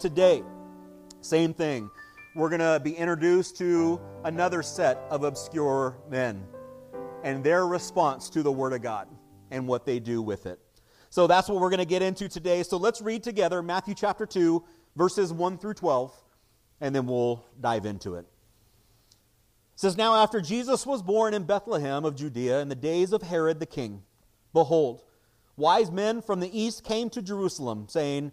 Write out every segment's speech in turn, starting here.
today, same thing. We're going to be introduced to another set of obscure men and their response to the Word of God and what they do with it. So that's what we're going to get into today. So let's read together Matthew chapter 2, verses 1 through 12, and then we'll dive into it. It says, Now after Jesus was born in Bethlehem of Judea in the days of Herod the king, behold, wise men from the east came to Jerusalem, saying,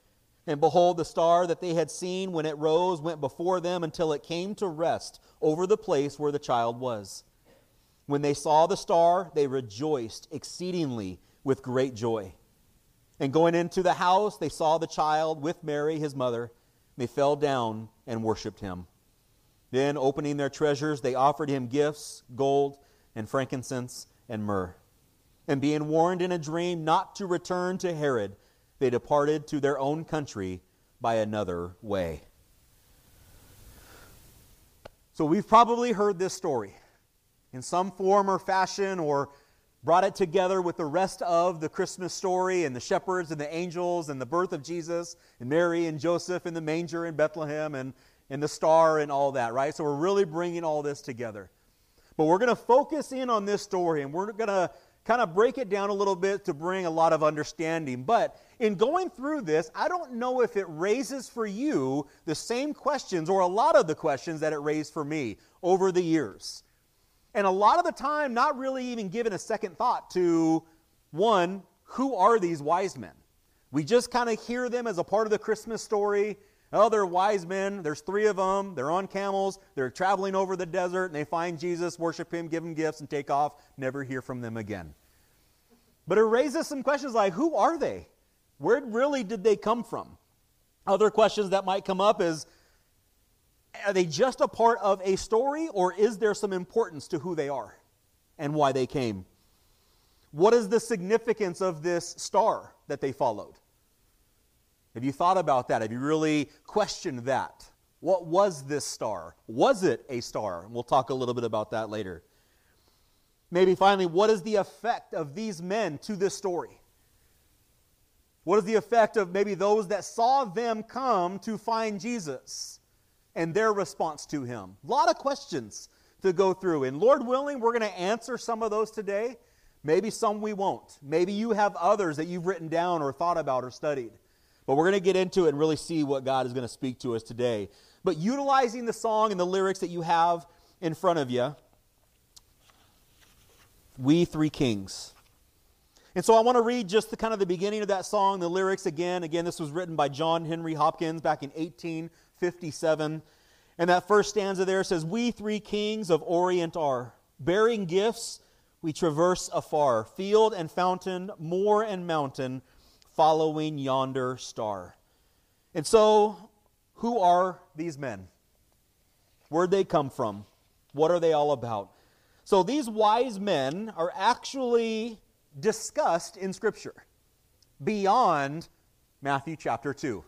And behold, the star that they had seen when it rose went before them until it came to rest over the place where the child was. When they saw the star, they rejoiced exceedingly with great joy. And going into the house, they saw the child with Mary, his mother. They fell down and worshiped him. Then, opening their treasures, they offered him gifts gold and frankincense and myrrh. And being warned in a dream not to return to Herod, they departed to their own country by another way. So, we've probably heard this story in some form or fashion, or brought it together with the rest of the Christmas story and the shepherds and the angels and the birth of Jesus and Mary and Joseph in the manger in Bethlehem and, and the star and all that, right? So we're really bringing all this together. But we're going to focus in on this story and we're going to kind of break it down a little bit to bring a lot of understanding. But in going through this, I don't know if it raises for you the same questions or a lot of the questions that it raised for me over the years. And a lot of the time, not really even giving a second thought to one, who are these wise men? We just kind of hear them as a part of the Christmas story. Oh, they're wise men. There's three of them. They're on camels. They're traveling over the desert, and they find Jesus, worship him, give him gifts, and take off. Never hear from them again. But it raises some questions like who are they? Where really did they come from? Other questions that might come up is are they just a part of a story, or is there some importance to who they are and why they came? What is the significance of this star that they followed? Have you thought about that? Have you really questioned that? What was this star? Was it a star? We'll talk a little bit about that later. Maybe finally, what is the effect of these men to this story? What is the effect of maybe those that saw them come to find Jesus? and their response to him. A lot of questions to go through. And Lord willing, we're going to answer some of those today. Maybe some we won't. Maybe you have others that you've written down or thought about or studied. But we're going to get into it and really see what God is going to speak to us today. But utilizing the song and the lyrics that you have in front of you, We Three Kings. And so I want to read just the kind of the beginning of that song, the lyrics again. Again, this was written by John Henry Hopkins back in 1857. And that first stanza there says, We three kings of Orient are, bearing gifts we traverse afar, field and fountain, moor and mountain, following yonder star. And so, who are these men? Where'd they come from? What are they all about? So, these wise men are actually discussed in Scripture beyond Matthew chapter 2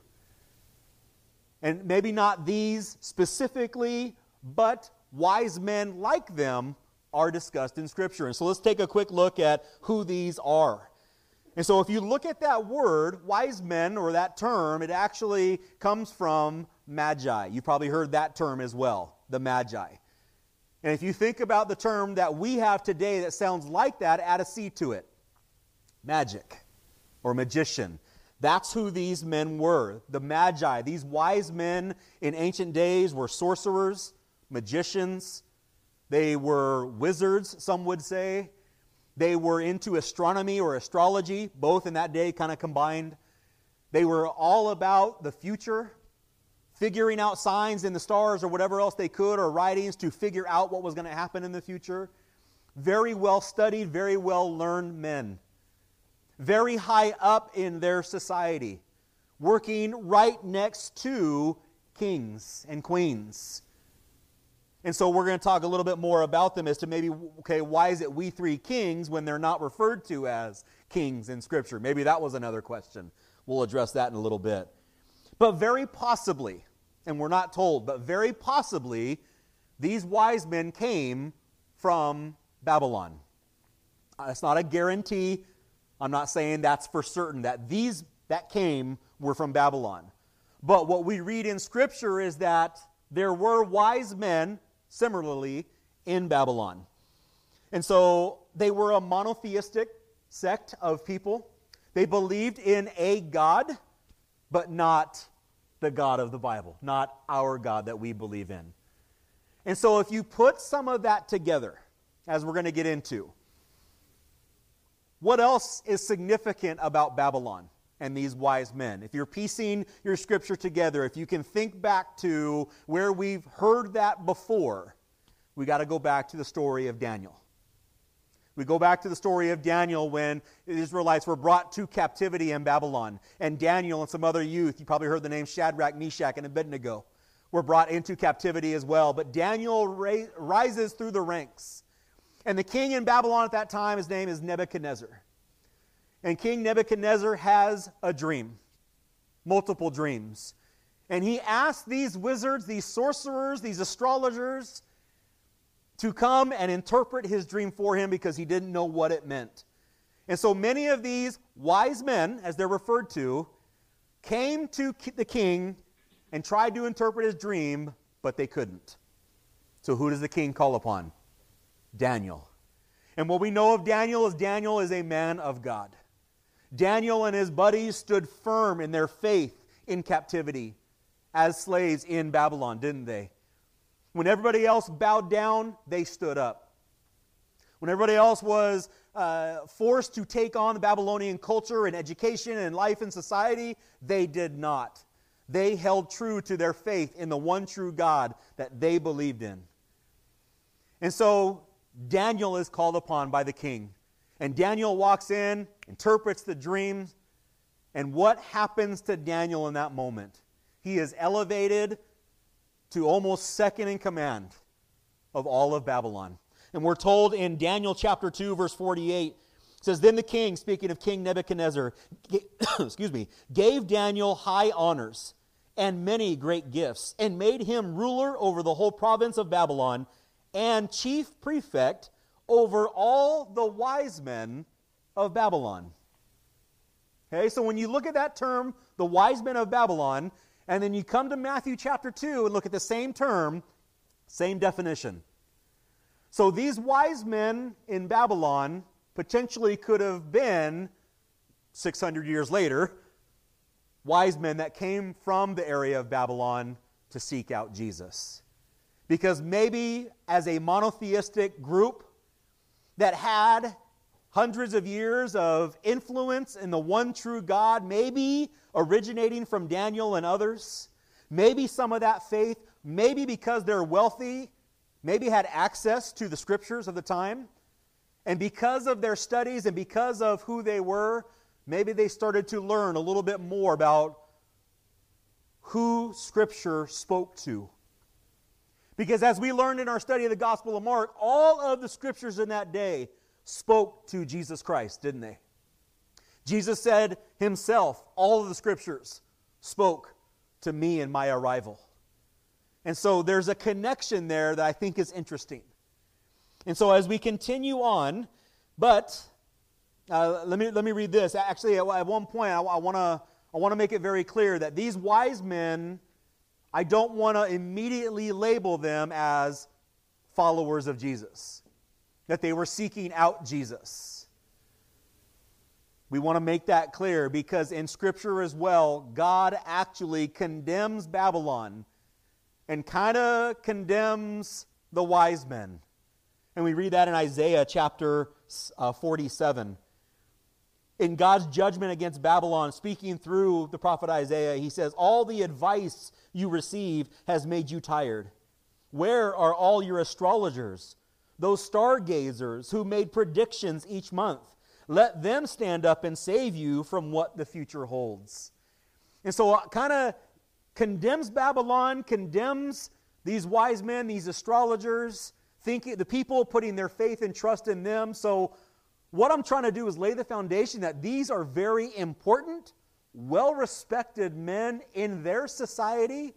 and maybe not these specifically, but wise men like them are discussed in Scripture. And so let's take a quick look at who these are. And so if you look at that word, wise men, or that term, it actually comes from magi. You've probably heard that term as well, the magi. And if you think about the term that we have today that sounds like that, add a C to it magic or magician. That's who these men were. The Magi, these wise men in ancient days were sorcerers, magicians. They were wizards, some would say. They were into astronomy or astrology, both in that day kind of combined. They were all about the future, figuring out signs in the stars or whatever else they could, or writings to figure out what was going to happen in the future. Very well studied, very well learned men. Very high up in their society, working right next to kings and queens. And so we're going to talk a little bit more about them as to maybe, okay, why is it we three kings when they're not referred to as kings in Scripture? Maybe that was another question. We'll address that in a little bit. But very possibly, and we're not told, but very possibly, these wise men came from Babylon. Uh, that's not a guarantee. I'm not saying that's for certain that these that came were from Babylon. But what we read in Scripture is that there were wise men similarly in Babylon. And so they were a monotheistic sect of people. They believed in a God, but not the God of the Bible, not our God that we believe in. And so if you put some of that together, as we're going to get into, what else is significant about Babylon? And these wise men. If you're piecing your scripture together, if you can think back to where we've heard that before, we got to go back to the story of Daniel. We go back to the story of Daniel when the Israelites were brought to captivity in Babylon. And Daniel and some other youth, you probably heard the name Shadrach, Meshach, and Abednego, were brought into captivity as well. But Daniel rises through the ranks. And the king in Babylon at that time, his name is Nebuchadnezzar. And King Nebuchadnezzar has a dream, multiple dreams. And he asks these wizards, these sorcerers, these astrologers to come and interpret his dream for him because he didn't know what it meant. And so many of these wise men, as they're referred to, came to the king and tried to interpret his dream, but they couldn't. So who does the king call upon? Daniel. And what we know of Daniel is Daniel is a man of God. Daniel and his buddies stood firm in their faith in captivity as slaves in Babylon, didn't they? When everybody else bowed down, they stood up. When everybody else was uh, forced to take on the Babylonian culture and education and life and society, they did not. They held true to their faith in the one true God that they believed in. And so Daniel is called upon by the king and Daniel walks in, interprets the dreams, and what happens to Daniel in that moment? He is elevated to almost second in command of all of Babylon. And we're told in Daniel chapter 2, verse 48, says, Then the king, speaking of King Nebuchadnezzar, excuse me, gave Daniel high honors and many great gifts, and made him ruler over the whole province of Babylon and chief prefect over all the wise men of Babylon. Okay, so when you look at that term, the wise men of Babylon, and then you come to Matthew chapter 2 and look at the same term, same definition. So these wise men in Babylon potentially could have been, 600 years later, wise men that came from the area of Babylon to seek out Jesus. Because maybe as a monotheistic group, that had hundreds of years of influence in the one true God, maybe originating from Daniel and others. Maybe some of that faith, maybe because they're wealthy, maybe had access to the scriptures of the time. And because of their studies and because of who they were, maybe they started to learn a little bit more about who Scripture spoke to because as we learned in our study of the Gospel of Mark, all of the scriptures in that day spoke to Jesus Christ, didn't they? Jesus said himself, all of the scriptures spoke to me in my arrival. And so there's a connection there that I think is interesting. And so as we continue on, but uh, let, me, let me read this. Actually, at, one point, I, I want to I wanna make it very clear that these wise men I don't want to immediately label them as followers of Jesus, that they were seeking out Jesus. We want to make that clear because in Scripture as well, God actually condemns Babylon and kind of condemns the wise men And we read that in Isaiah chapter uh, 47. In God's judgment against Babylon, speaking through the prophet Isaiah, he says, All the advice you receive has made you tired. Where are all your astrologers, those stargazers who made predictions each month? Let them stand up and save you from what the future holds. And so, uh, kind of condemns Babylon, condemns these wise men, these astrologers, thinking the people putting their faith and trust in them. So, what I'm trying to do is lay the foundation that these are very important, well respected men in their society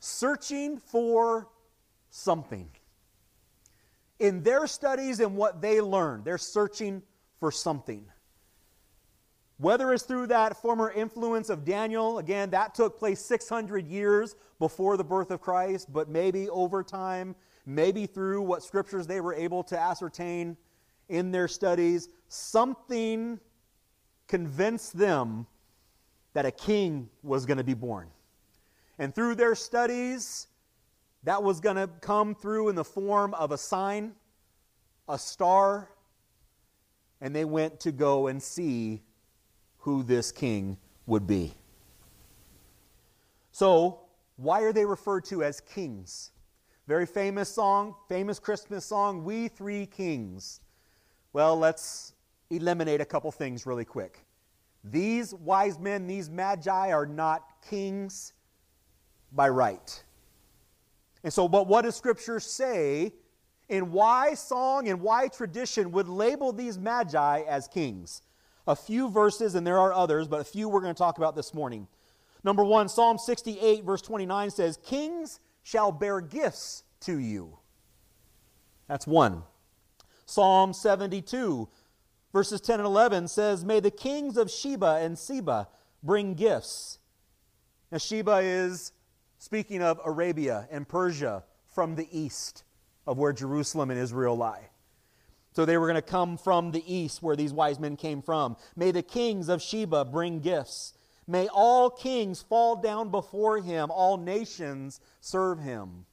searching for something. In their studies and what they learned, they're searching for something. Whether it's through that former influence of Daniel, again, that took place 600 years before the birth of Christ, but maybe over time, maybe through what scriptures they were able to ascertain in their studies, something convinced them that a king was going to be born. And through their studies, that was going to come through in the form of a sign, a star, and they went to go and see who this king would be. So, why are they referred to as kings? Very famous song, famous Christmas song, We Three Kings. Well, let's eliminate a couple things really quick. These wise men, these magi, are not kings by right. And so, but what does Scripture say And why song and why tradition would label these magi as kings? A few verses, and there are others, but a few we're going to talk about this morning. Number one, Psalm 68, verse 29 says, Kings shall bear gifts to you. That's one. Psalm 72, verses 10 and 11 says, May the kings of Sheba and Seba bring gifts. Now, Sheba is speaking of Arabia and Persia from the east of where Jerusalem and Israel lie. So they were going to come from the east where these wise men came from. May the kings of Sheba bring gifts. May all kings fall down before him, all nations serve him.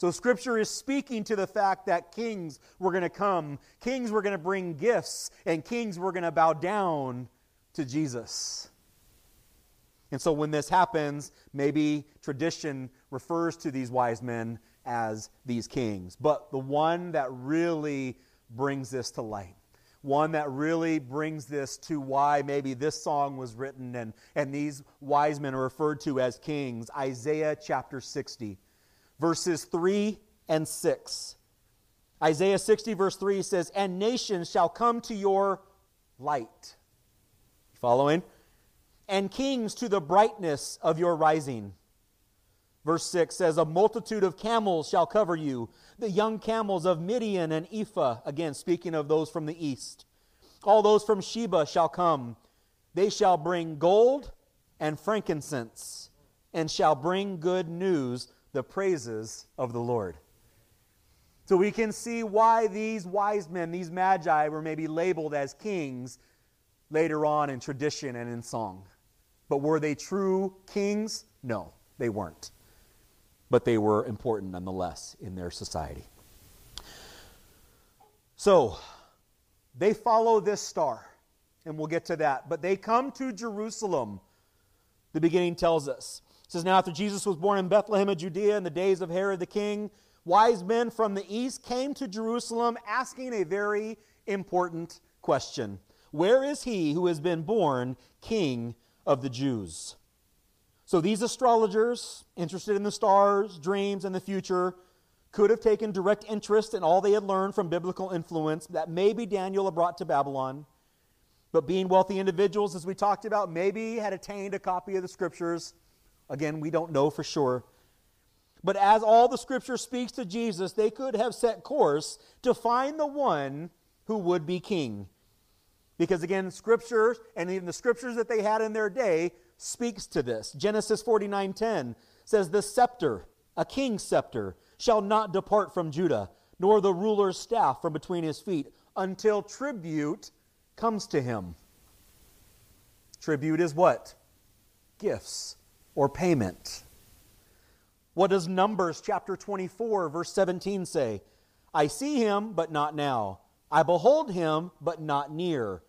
So, Scripture is speaking to the fact that kings were going to come, kings were going to bring gifts, and kings were going to bow down to Jesus. And so, when this happens, maybe tradition refers to these wise men as these kings. But the one that really brings this to light one that really brings this to why maybe this song was written and, and these wise men are referred to as kings. Isaiah chapter 60, verses 3 and 6. Isaiah 60, verse 3 says, And nations shall come to your light. Following? And kings to the brightness of your rising. Verse 6 says, A multitude of camels shall cover you, the young camels of Midian and Ephah, again speaking of those from the east. All those from Sheba shall come. They shall bring gold and frankincense, and shall bring good news, the praises of the Lord. So we can see why these wise men, these magi, were maybe labeled as kings later on in tradition and in song. But were they true kings? No, they weren't but they were important nonetheless in their society. So, they follow this star, and we'll get to that. But they come to Jerusalem, the beginning tells us. It says, Now after Jesus was born in Bethlehem of Judea in the days of Herod the king, wise men from the east came to Jerusalem asking a very important question Where is he who has been born king of the Jews? So these astrologers, interested in the stars, dreams, and the future, could have taken direct interest in all they had learned from biblical influence that maybe Daniel had brought to Babylon. But being wealthy individuals, as we talked about, maybe had attained a copy of the scriptures. Again, we don't know for sure. But as all the scripture speaks to Jesus, they could have set course to find the one who would be king. Because again, scripture and even the scriptures that they had in their day speaks to this. Genesis 49:10 says the scepter, a king's scepter, shall not depart from Judah, nor the ruler's staff from between his feet until tribute comes to him. Tribute is what? Gifts or payment. What does Numbers chapter 24 verse 17 say? I see him, but not now. I behold him, but not near.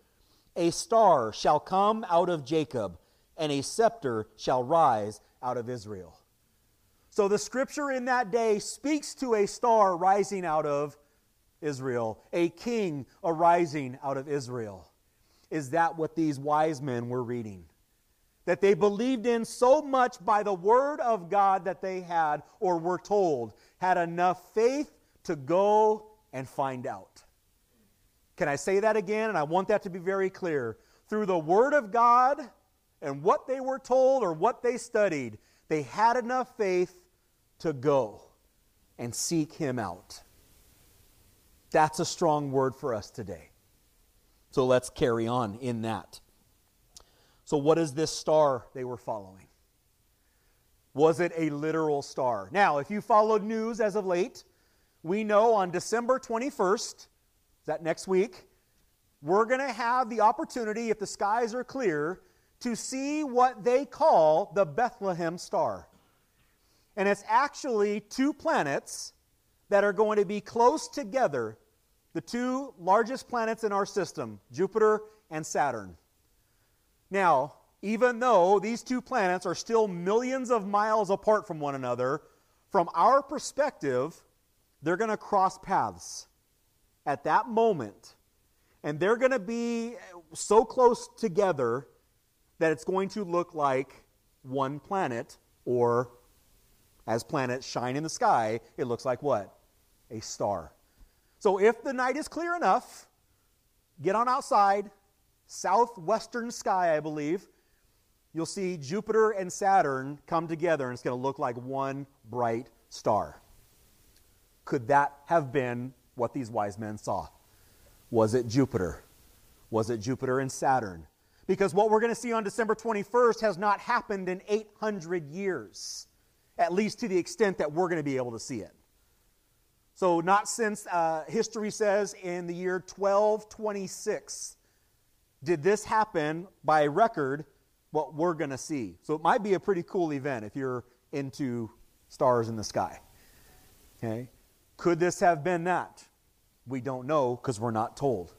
A star shall come out of Jacob, and a scepter shall rise out of Israel. So the scripture in that day speaks to a star rising out of Israel, a king arising out of Israel. Is that what these wise men were reading? That they believed in so much by the word of God that they had, or were told, had enough faith to go and find out. Can I say that again? And I want that to be very clear. Through the Word of God and what they were told or what they studied, they had enough faith to go and seek Him out. That's a strong word for us today. So let's carry on in that. So, what is this star they were following? Was it a literal star? Now, if you followed news as of late, we know on December 21st, that next week, we're going to have the opportunity, if the skies are clear, to see what they call the Bethlehem star. And it's actually two planets that are going to be close together, the two largest planets in our system, Jupiter and Saturn. Now, even though these two planets are still millions of miles apart from one another, from our perspective, they're going to cross paths at that moment. And they're going to be so close together that it's going to look like one planet, or as planets shine in the sky, it looks like what? A star. So if the night is clear enough, get on outside, southwestern sky, I believe, you'll see Jupiter and Saturn come together, and it's going to look like one bright star. Could that have been what these wise men saw? Was it Jupiter? Was it Jupiter and Saturn? Because what we're going to see on December 21st has not happened in 800 years, at least to the extent that we're going to be able to see it. So, not since uh, history says in the year 1226 did this happen by record, what we're going to see. So, it might be a pretty cool event if you're into stars in the sky. Okay? Could this have been that? We don't know because we're not told.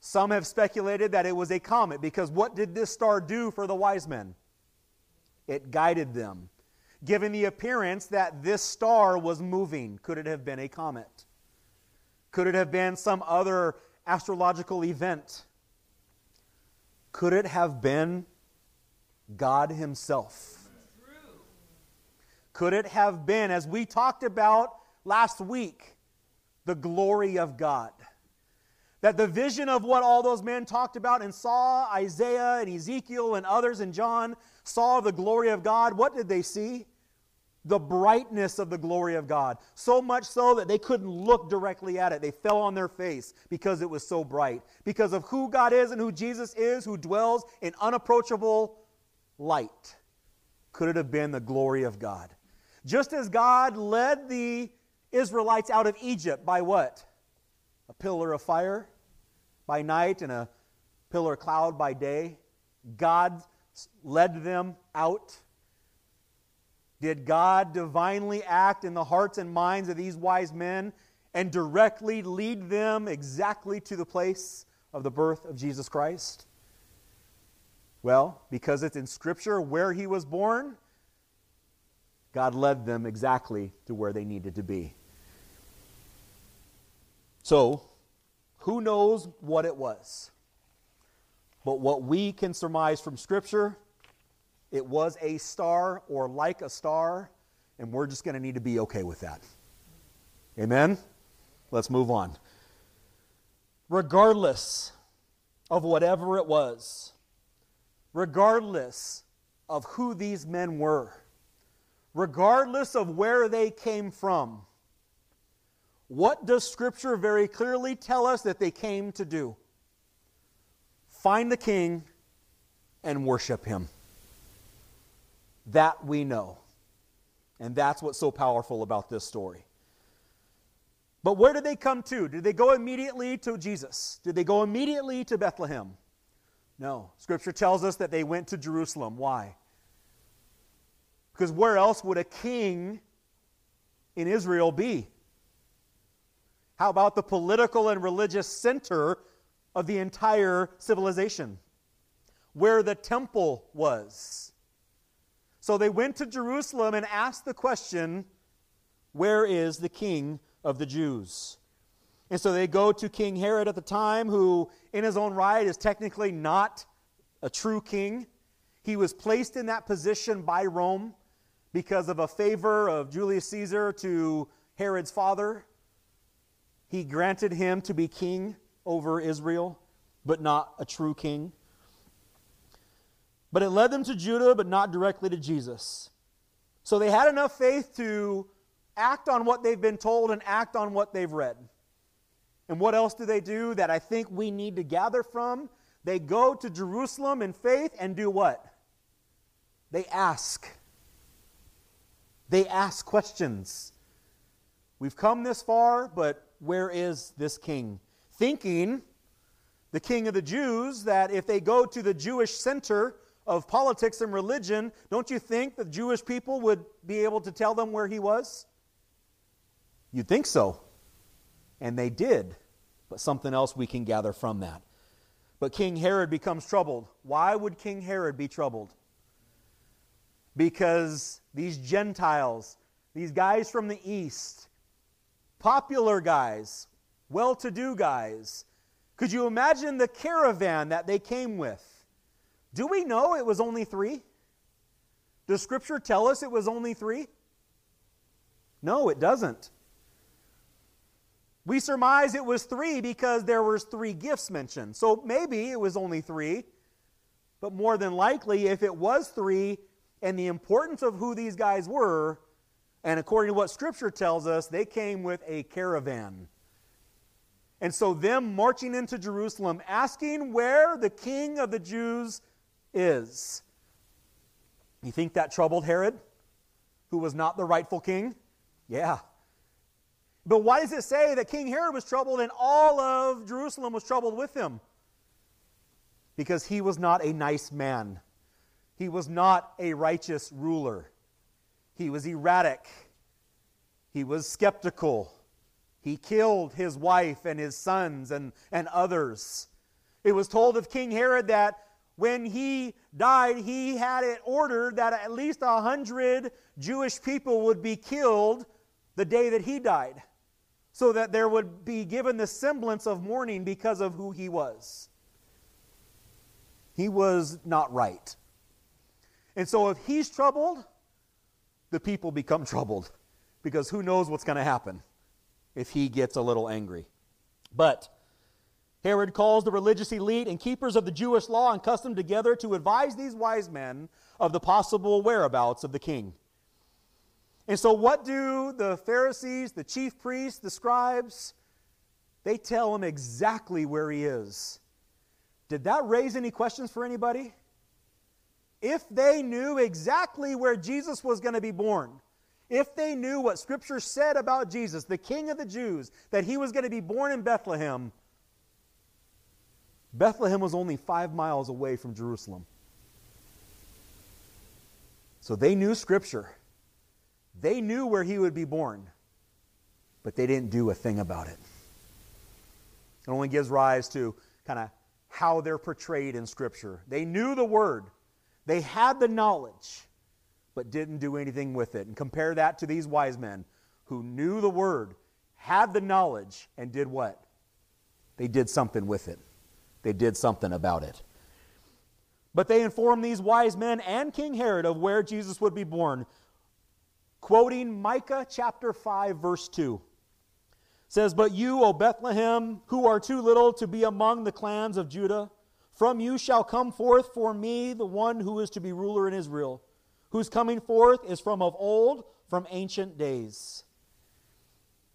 Some have speculated that it was a comet because what did this star do for the wise men? It guided them, giving the appearance that this star was moving. Could it have been a comet? Could it have been some other astrological event? Could it have been God Himself? Could it have been, as we talked about last week the glory of God. That the vision of what all those men talked about and saw, Isaiah and Ezekiel and others and John saw the glory of God, what did they see? The brightness of the glory of God. So much so that they couldn't look directly at it. They fell on their face because it was so bright. Because of who God is and who Jesus is, who dwells in unapproachable light. Could it have been the glory of God? Just as God led the Israelites out of Egypt by what? A pillar of fire by night and a pillar of cloud by day. God led them out. Did God divinely act in the hearts and minds of these wise men and directly lead them exactly to the place of the birth of Jesus Christ? Well, because it's in Scripture where he was born, God led them exactly to where they needed to be. So, who knows what it was? But what we can surmise from Scripture, it was a star or like a star, and we're just going to need to be okay with that. Amen? Let's move on. Regardless of whatever it was, regardless of who these men were, regardless of where they came from, what does Scripture very clearly tell us that they came to do? Find the king and worship him. That we know. And that's what's so powerful about this story. But where did they come to? Did they go immediately to Jesus? Did they go immediately to Bethlehem? No. Scripture tells us that they went to Jerusalem. Why? Because where else would a king in Israel be? How about the political and religious center of the entire civilization? Where the temple was. So they went to Jerusalem and asked the question Where is the king of the Jews? And so they go to King Herod at the time, who, in his own right, is technically not a true king. He was placed in that position by Rome because of a favor of Julius Caesar to Herod's father. He granted him to be king over Israel, but not a true king. But it led them to Judah, but not directly to Jesus. So they had enough faith to act on what they've been told and act on what they've read. And what else do they do that I think we need to gather from? They go to Jerusalem in faith and do what? They ask. They ask questions. We've come this far, but where is this king? Thinking, the king of the Jews, that if they go to the Jewish center of politics and religion, don't you think the Jewish people would be able to tell them where he was? You'd think so. And they did. But something else we can gather from that. But King Herod becomes troubled. Why would King Herod be troubled? Because these Gentiles, these guys from the east, popular guys, well to do guys, could you imagine the caravan that they came with? Do we know it was only three? Does Scripture tell us it was only three? No, it doesn't. We surmise it was three because there was three gifts mentioned. So maybe it was only three, but more than likely, if it was three, and the importance of who these guys were, and according to what Scripture tells us, they came with a caravan. And so, them marching into Jerusalem, asking where the king of the Jews is. You think that troubled Herod, who was not the rightful king? Yeah. But why does it say that King Herod was troubled and all of Jerusalem was troubled with him? Because he was not a nice man. He was not a righteous ruler. He was erratic. He was skeptical. He killed his wife and his sons and, and others. It was told of King Herod that when he died, he had it ordered that at least a hundred Jewish people would be killed the day that he died, so that there would be given the semblance of mourning because of who he was. He was not right. And so if he's troubled, the people become troubled because who knows what's going to happen if he gets a little angry. But Herod calls the religious elite and keepers of the Jewish law and custom together to advise these wise men of the possible whereabouts of the king. And so, what do the Pharisees, the chief priests, the scribes? They tell him exactly where he is. Did that raise any questions for anybody? if they knew exactly where Jesus was going to be born, if they knew what Scripture said about Jesus, the King of the Jews, that he was going to be born in Bethlehem, Bethlehem was only five miles away from Jerusalem. So they knew Scripture. They knew where he would be born, but they didn't do a thing about it. It only gives rise to kind of how they're portrayed in Scripture. They knew the Word, they had the knowledge, but didn't do anything with it. And compare that to these wise men who knew the word, had the knowledge, and did what? They did something with it. They did something about it. But they informed these wise men and King Herod of where Jesus would be born. Quoting Micah chapter 5, verse 2 says, But you, O Bethlehem, who are too little to be among the clans of Judah, from you shall come forth for me the one who is to be ruler in Israel, whose coming forth is from of old, from ancient days.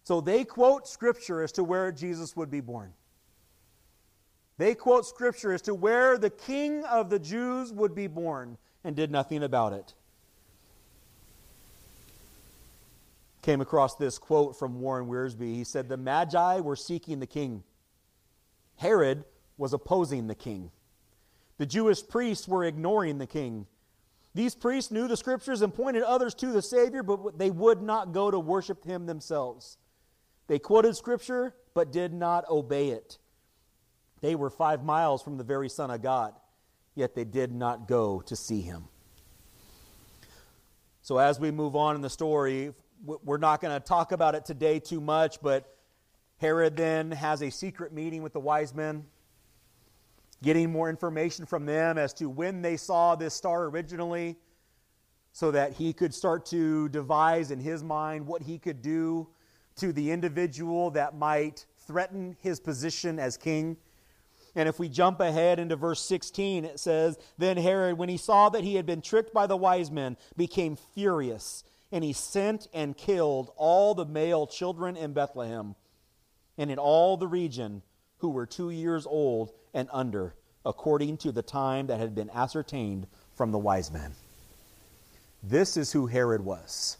So they quote Scripture as to where Jesus would be born. They quote Scripture as to where the King of the Jews would be born and did nothing about it. Came across this quote from Warren Wiersbe. He said, The Magi were seeking the king. Herod was opposing the king. The Jewish priests were ignoring the king. These priests knew the scriptures and pointed others to the Savior, but they would not go to worship him themselves. They quoted Scripture, but did not obey it. They were five miles from the very Son of God, yet they did not go to see him. So, as we move on in the story, we're not going to talk about it today too much, but Herod then has a secret meeting with the wise men, getting more information from them as to when they saw this star originally, so that he could start to devise in his mind what he could do to the individual that might threaten his position as king. And if we jump ahead into verse 16, it says, Then Herod, when he saw that he had been tricked by the wise men, became furious, and he sent and killed all the male children in Bethlehem and in all the region who were two years old and under, according to the time that had been ascertained from the wise men. This is who Herod was.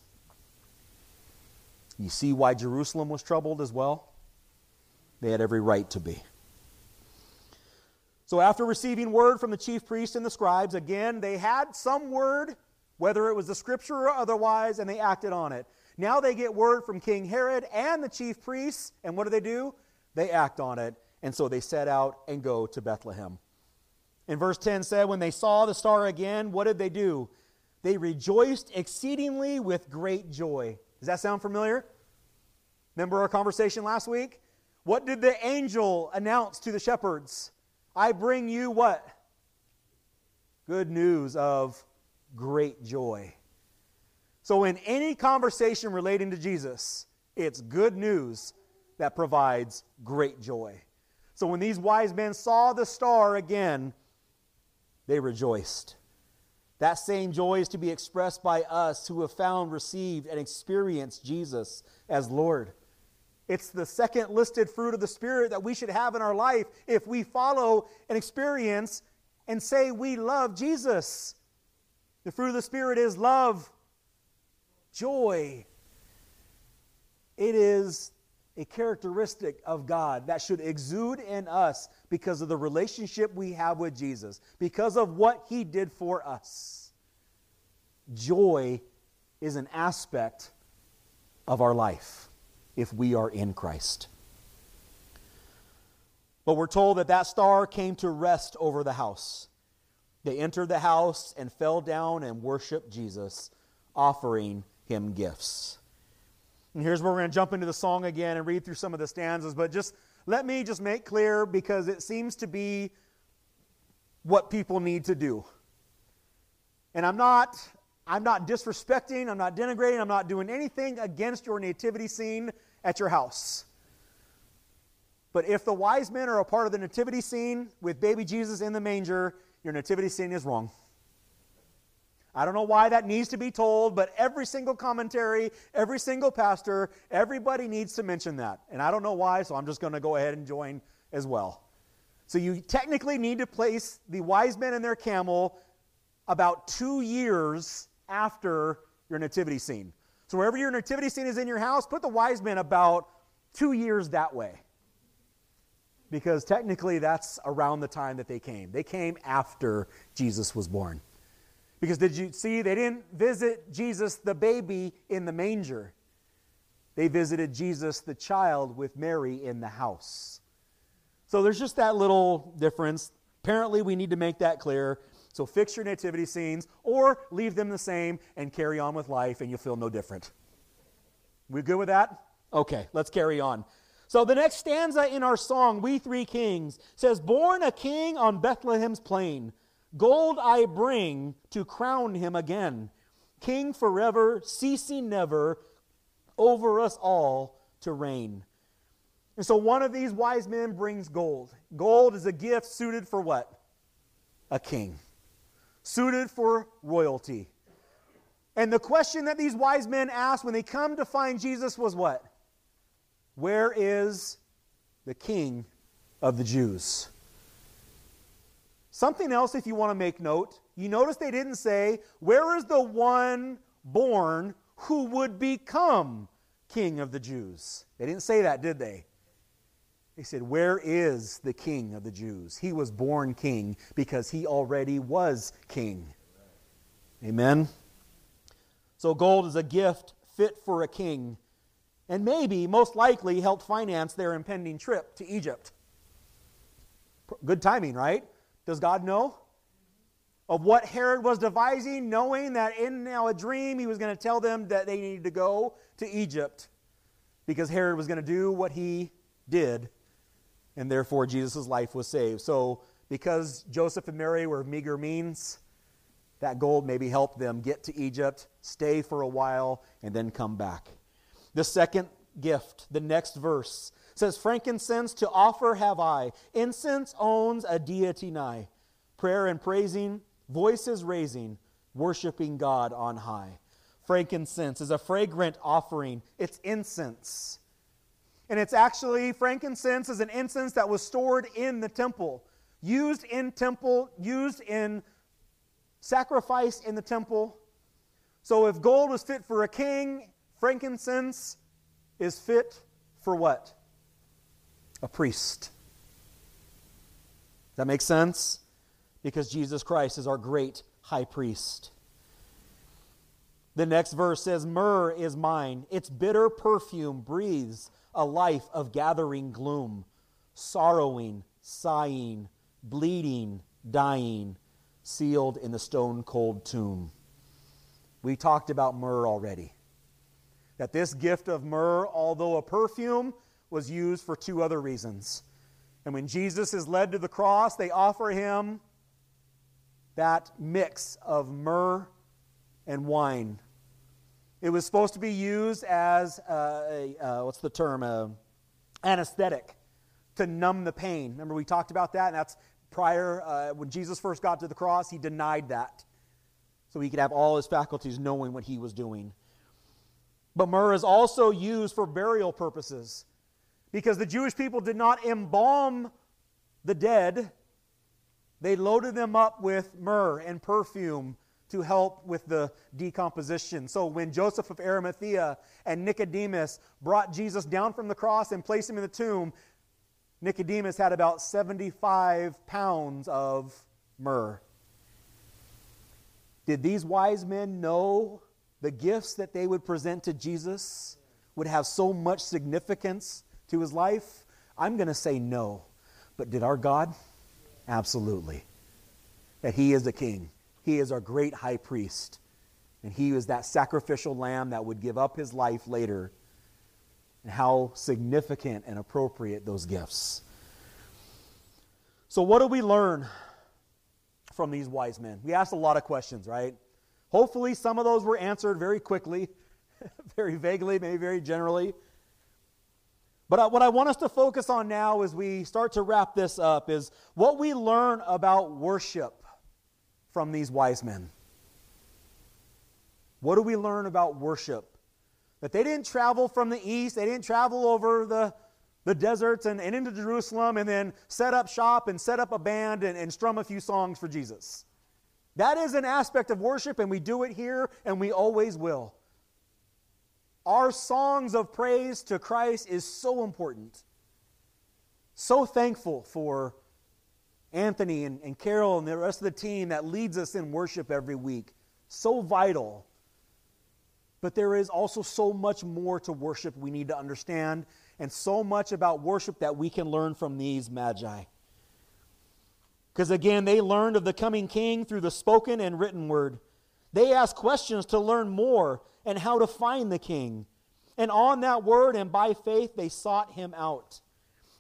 You see why Jerusalem was troubled as well? They had every right to be. So, after receiving word from the chief priests and the scribes, again, they had some word, whether it was the scripture or otherwise, and they acted on it. Now they get word from King Herod and the chief priests, and what do they do? They act on it, and so they set out and go to Bethlehem. In verse 10 said, When they saw the star again, what did they do? They rejoiced exceedingly with great joy. Does that sound familiar? Remember our conversation last week? What did the angel announce to the shepherds? I bring you what? Good news of great joy. So, in any conversation relating to Jesus, it's good news that provides great joy. So, when these wise men saw the star again, they rejoiced. That same joy is to be expressed by us who have found, received, and experienced Jesus as Lord. It's the second listed fruit of the Spirit that we should have in our life if we follow and experience and say we love Jesus. The fruit of the Spirit is love, joy. It is a characteristic of God that should exude in us because of the relationship we have with Jesus, because of what He did for us. Joy is an aspect of our life if we are in Christ. But we're told that that star came to rest over the house. They entered the house and fell down and worshiped Jesus, offering him gifts. And here's where we're going to jump into the song again and read through some of the stanzas, but just let me just make clear because it seems to be what people need to do. And I'm not I'm not disrespecting, I'm not denigrating, I'm not doing anything against your nativity scene at your house. But if the wise men are a part of the nativity scene with baby Jesus in the manger, your nativity scene is wrong. I don't know why that needs to be told, but every single commentary, every single pastor, everybody needs to mention that. And I don't know why, so I'm just going to go ahead and join as well. So you technically need to place the wise men and their camel about two years after your nativity scene. So wherever your nativity scene is in your house, put the wise men about two years that way. Because technically that's around the time that they came. They came after Jesus was born. Because did you see, they didn't visit Jesus the baby in the manger. They visited Jesus the child with Mary in the house. So there's just that little difference. Apparently, we need to make that clear. So fix your nativity scenes or leave them the same and carry on with life, and you'll feel no different. We good with that? Okay, let's carry on. So the next stanza in our song, We Three Kings, says, Born a king on Bethlehem's plain, gold I bring to crown him again. King forever, ceasing never, over us all to reign. And so one of these wise men brings gold. Gold is a gift suited for what? A king suited for royalty. And the question that these wise men asked when they come to find Jesus was what? Where is the king of the Jews? Something else, if you want to make note, you notice they didn't say, Where is the one born who would become king of the Jews? They didn't say that, did they? They said, Where is the king of the Jews? He was born king because he already was king. Amen. So, gold is a gift fit for a king. and maybe, most likely, helped finance their impending trip to Egypt. Good timing, right? Does God know? Of what Herod was devising, knowing that in now a dream he was going to tell them that they needed to go to Egypt because Herod was going to do what he did, and therefore Jesus' life was saved. So, because Joseph and Mary were meager means, that gold maybe helped them get to Egypt, stay for a while, and then come back. The second gift, the next verse, says, Frankincense to offer have I. Incense owns a deity nigh. Prayer and praising, voices raising, worshiping God on high. Frankincense is a fragrant offering, it's incense. And it's actually, frankincense is an incense that was stored in the temple, used in temple, used in sacrifice in the temple. So if gold was fit for a king, frankincense is fit for what? A priest. That makes sense? Because Jesus Christ is our great high priest. The next verse says, Myrrh is mine. Its bitter perfume breathes a life of gathering gloom, sorrowing, sighing, bleeding, dying, sealed in the stone cold tomb. We talked about myrrh already that this gift of myrrh, although a perfume, was used for two other reasons. And when Jesus is led to the cross, they offer him that mix of myrrh and wine. It was supposed to be used as a, a what's the term? Anesthetic to numb the pain. Remember, we talked about that, and that's prior, uh, when Jesus first got to the cross, he denied that. So he could have all his faculties knowing what he was doing. But myrrh is also used for burial purposes because the Jewish people did not embalm the dead, they loaded them up with myrrh and perfume to help with the decomposition. So when Joseph of Arimathea and Nicodemus brought Jesus down from the cross and placed him in the tomb, Nicodemus had about 75 pounds of myrrh. Did these wise men know the gifts that they would present to Jesus would have so much significance to his life? I'm going to say no. But did our God? Absolutely. That he is a king, he is our great high priest. And he was that sacrificial lamb that would give up his life later. And how significant and appropriate those gifts. So, what do we learn from these wise men? We asked a lot of questions, right? Hopefully, some of those were answered very quickly, very vaguely, maybe very generally. But what I want us to focus on now as we start to wrap this up is what we learn about worship from these wise men. What do we learn about worship? That they didn't travel from the east, they didn't travel over the, the deserts and, and into Jerusalem and then set up shop and set up a band and, and strum a few songs for Jesus. That is an aspect of worship, and we do it here, and we always will. Our songs of praise to Christ is so important. So thankful for Anthony and, and Carol and the rest of the team that leads us in worship every week. So vital. But there is also so much more to worship we need to understand, and so much about worship that we can learn from these magi. Because again, they learned of the coming king through the spoken and written word. They asked questions to learn more and how to find the king. And on that word and by faith, they sought him out.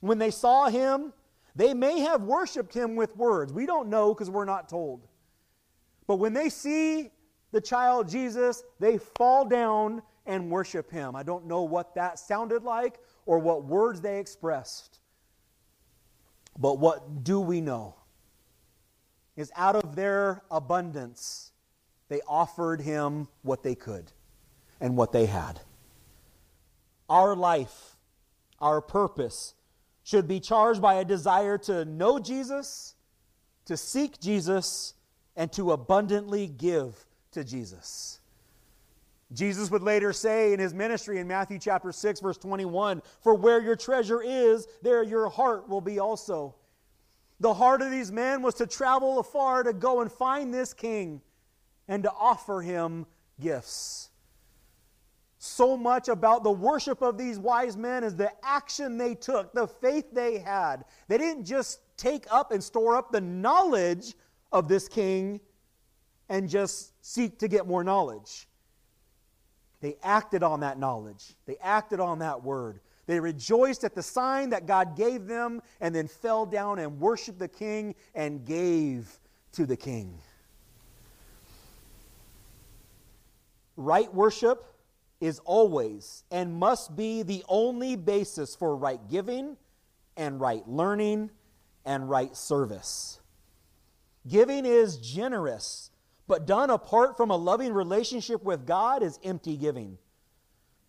When they saw him, they may have worshiped him with words. We don't know because we're not told. But when they see the child Jesus, they fall down and worship him. I don't know what that sounded like or what words they expressed. But what do we know? Is out of their abundance, they offered him what they could and what they had. Our life, our purpose, should be charged by a desire to know Jesus, to seek Jesus, and to abundantly give to Jesus. Jesus would later say in his ministry in Matthew chapter 6 verse 21, "For where your treasure is, there your heart will be also." The heart of these men was to travel afar to go and find this king and to offer him gifts. So much about the worship of these wise men is the action they took, the faith they had. They didn't just take up and store up the knowledge of this king and just seek to get more knowledge. They acted on that knowledge, they acted on that word. They rejoiced at the sign that God gave them and then fell down and worshiped the king and gave to the king. Right worship is always and must be the only basis for right giving and right learning and right service. Giving is generous, but done apart from a loving relationship with God is empty giving.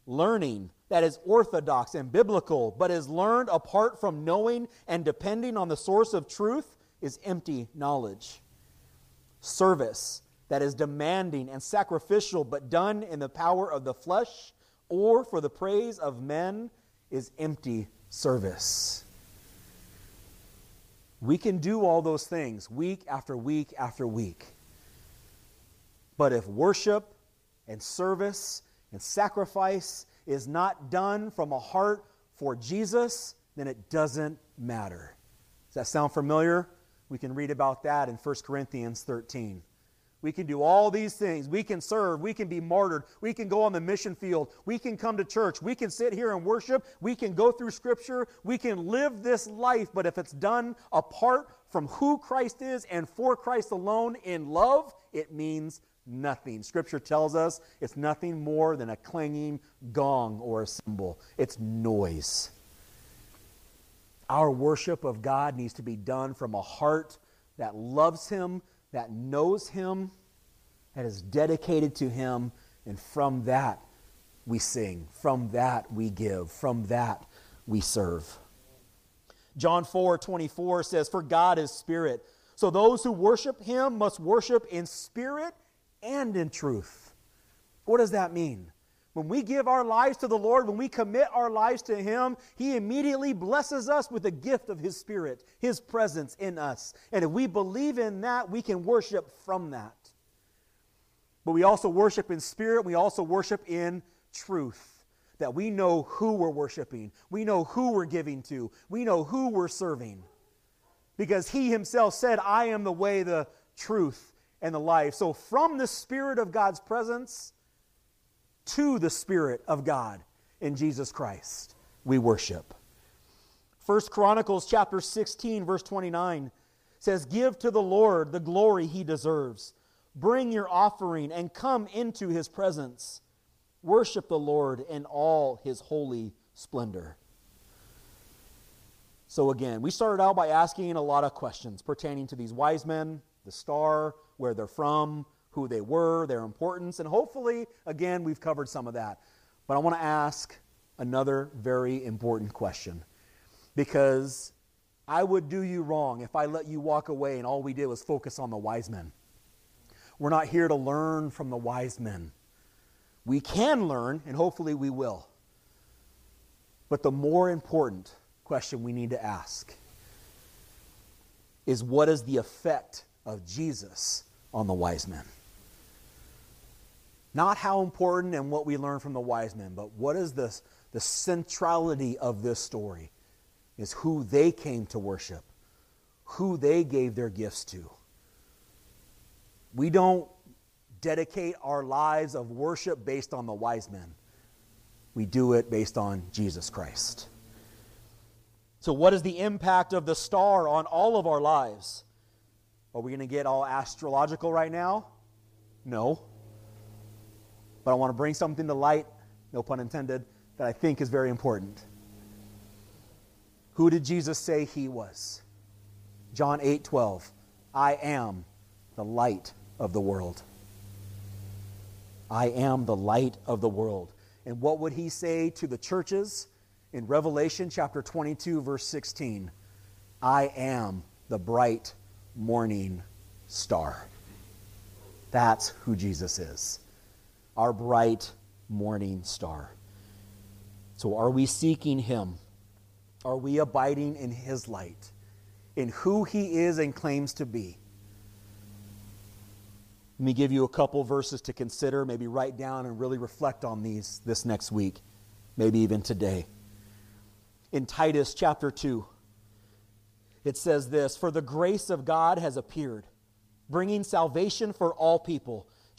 Learning that is orthodox and biblical, but is learned apart from knowing and depending on the source of truth, is empty knowledge. Service that is demanding and sacrificial, but done in the power of the flesh or for the praise of men, is empty service. We can do all those things week after week after week. But if worship and service and sacrifice is not done from a heart for Jesus, then it doesn't matter. Does that sound familiar? We can read about that in 1 Corinthians 13. We can do all these things. We can serve. We can be martyred. We can go on the mission field. We can come to church. We can sit here and worship. We can go through Scripture. We can live this life. But if it's done apart from who Christ is and for Christ alone in love, it means nothing. Scripture tells us it's nothing more than a clanging gong or a cymbal, it's noise. Our worship of God needs to be done from a heart that loves Him that knows Him, that is dedicated to Him, and from that we sing, from that we give, from that we serve. John 4 24 says, For God is spirit. So those who worship Him must worship in spirit and in truth. What does that mean? When we give our lives to the Lord, when we commit our lives to Him, He immediately blesses us with the gift of His Spirit, His presence in us. And if we believe in that, we can worship from that. But we also worship in spirit, we also worship in truth. That we know who we're worshiping, we know who we're giving to, we know who we're serving. Because He Himself said, I am the way, the truth, and the life. So, from the Spirit of God's presence, to the Spirit of God in Jesus Christ. We worship. First Chronicles chapter 16 verse 29 says, "Give to the Lord the glory he deserves. Bring your offering and come into his presence. Worship the Lord in all his holy splendor." So again, we started out by asking a lot of questions pertaining to these wise men, the star, where they're from, who they were, their importance, and hopefully, again, we've covered some of that. But I want to ask another very important question because I would do you wrong if I let you walk away and all we did was focus on the wise men. We're not here to learn from the wise men. We can learn, and hopefully we will. But the more important question we need to ask is what is the effect of Jesus on the wise men? Not how important and what we learn from the wise men, but what is this, the centrality of this story is who they came to worship, who they gave their gifts to. We don't dedicate our lives of worship based on the wise men. We do it based on Jesus Christ. So, what is the impact of the star on all of our lives? Are we going to get all astrological right now? No. But I want to bring something to light, no pun intended, that I think is very important. Who did Jesus say he was? John 8 12. I am the light of the world. I am the light of the world. And what would he say to the churches in Revelation chapter 22, verse 16? I am the bright morning star. That's who Jesus is our bright morning star. So, are we seeking Him? Are we abiding in His light, in who He is and claims to be? Let me give you a couple verses to consider, maybe write down and really reflect on these this next week, maybe even today. In Titus chapter 2, it says this For the grace of God has appeared, bringing salvation for all people,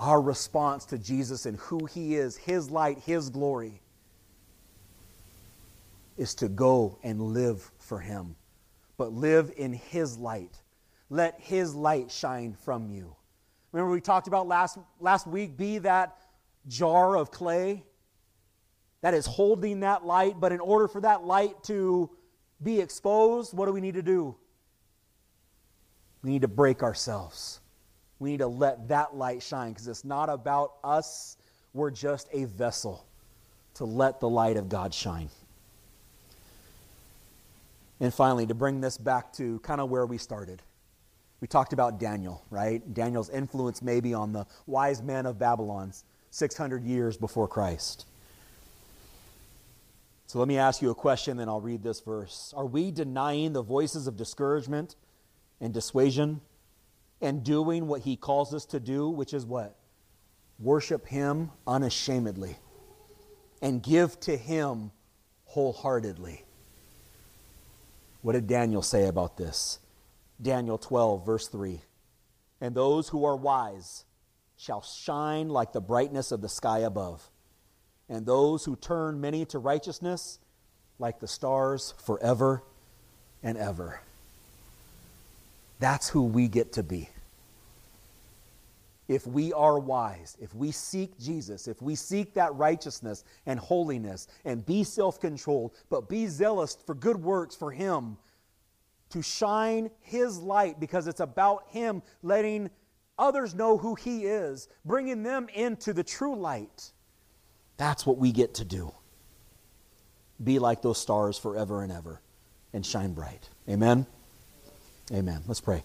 Our response to Jesus and who he is, his light, his glory, is to go and live for him, but live in his light let his light shine from you. Remember, we talked about last, last week be that jar of clay that is holding that light, but in order for that light to be exposed, what do we need to do? We need to break ourselves. We need to let that light shine because it's not about us. We're just a vessel to let the light of God shine. And finally, to bring this back to kind of where we started. We talked about Daniel, right? Daniel's influence maybe on the wise men of Babylon 600 years before Christ. So let me ask you a question, then I'll read this verse. Are we denying the voices of discouragement and dissuasion and doing what he calls us to do, which is what? Worship him unashamedly and give to him wholeheartedly. What did Daniel say about this? Daniel 12, verse 3. And those who are wise shall shine like the brightness of the sky above, and those who turn many to righteousness like the stars forever and ever. That's who we get to be. If we are wise, if we seek Jesus, if we seek that righteousness and holiness and be self controlled, but be zealous for good works for Him, to shine His light because it's about Him letting others know who He is, bringing them into the true light. That's what we get to do. Be like those stars forever and ever and shine bright. Amen? Amen. Let's pray.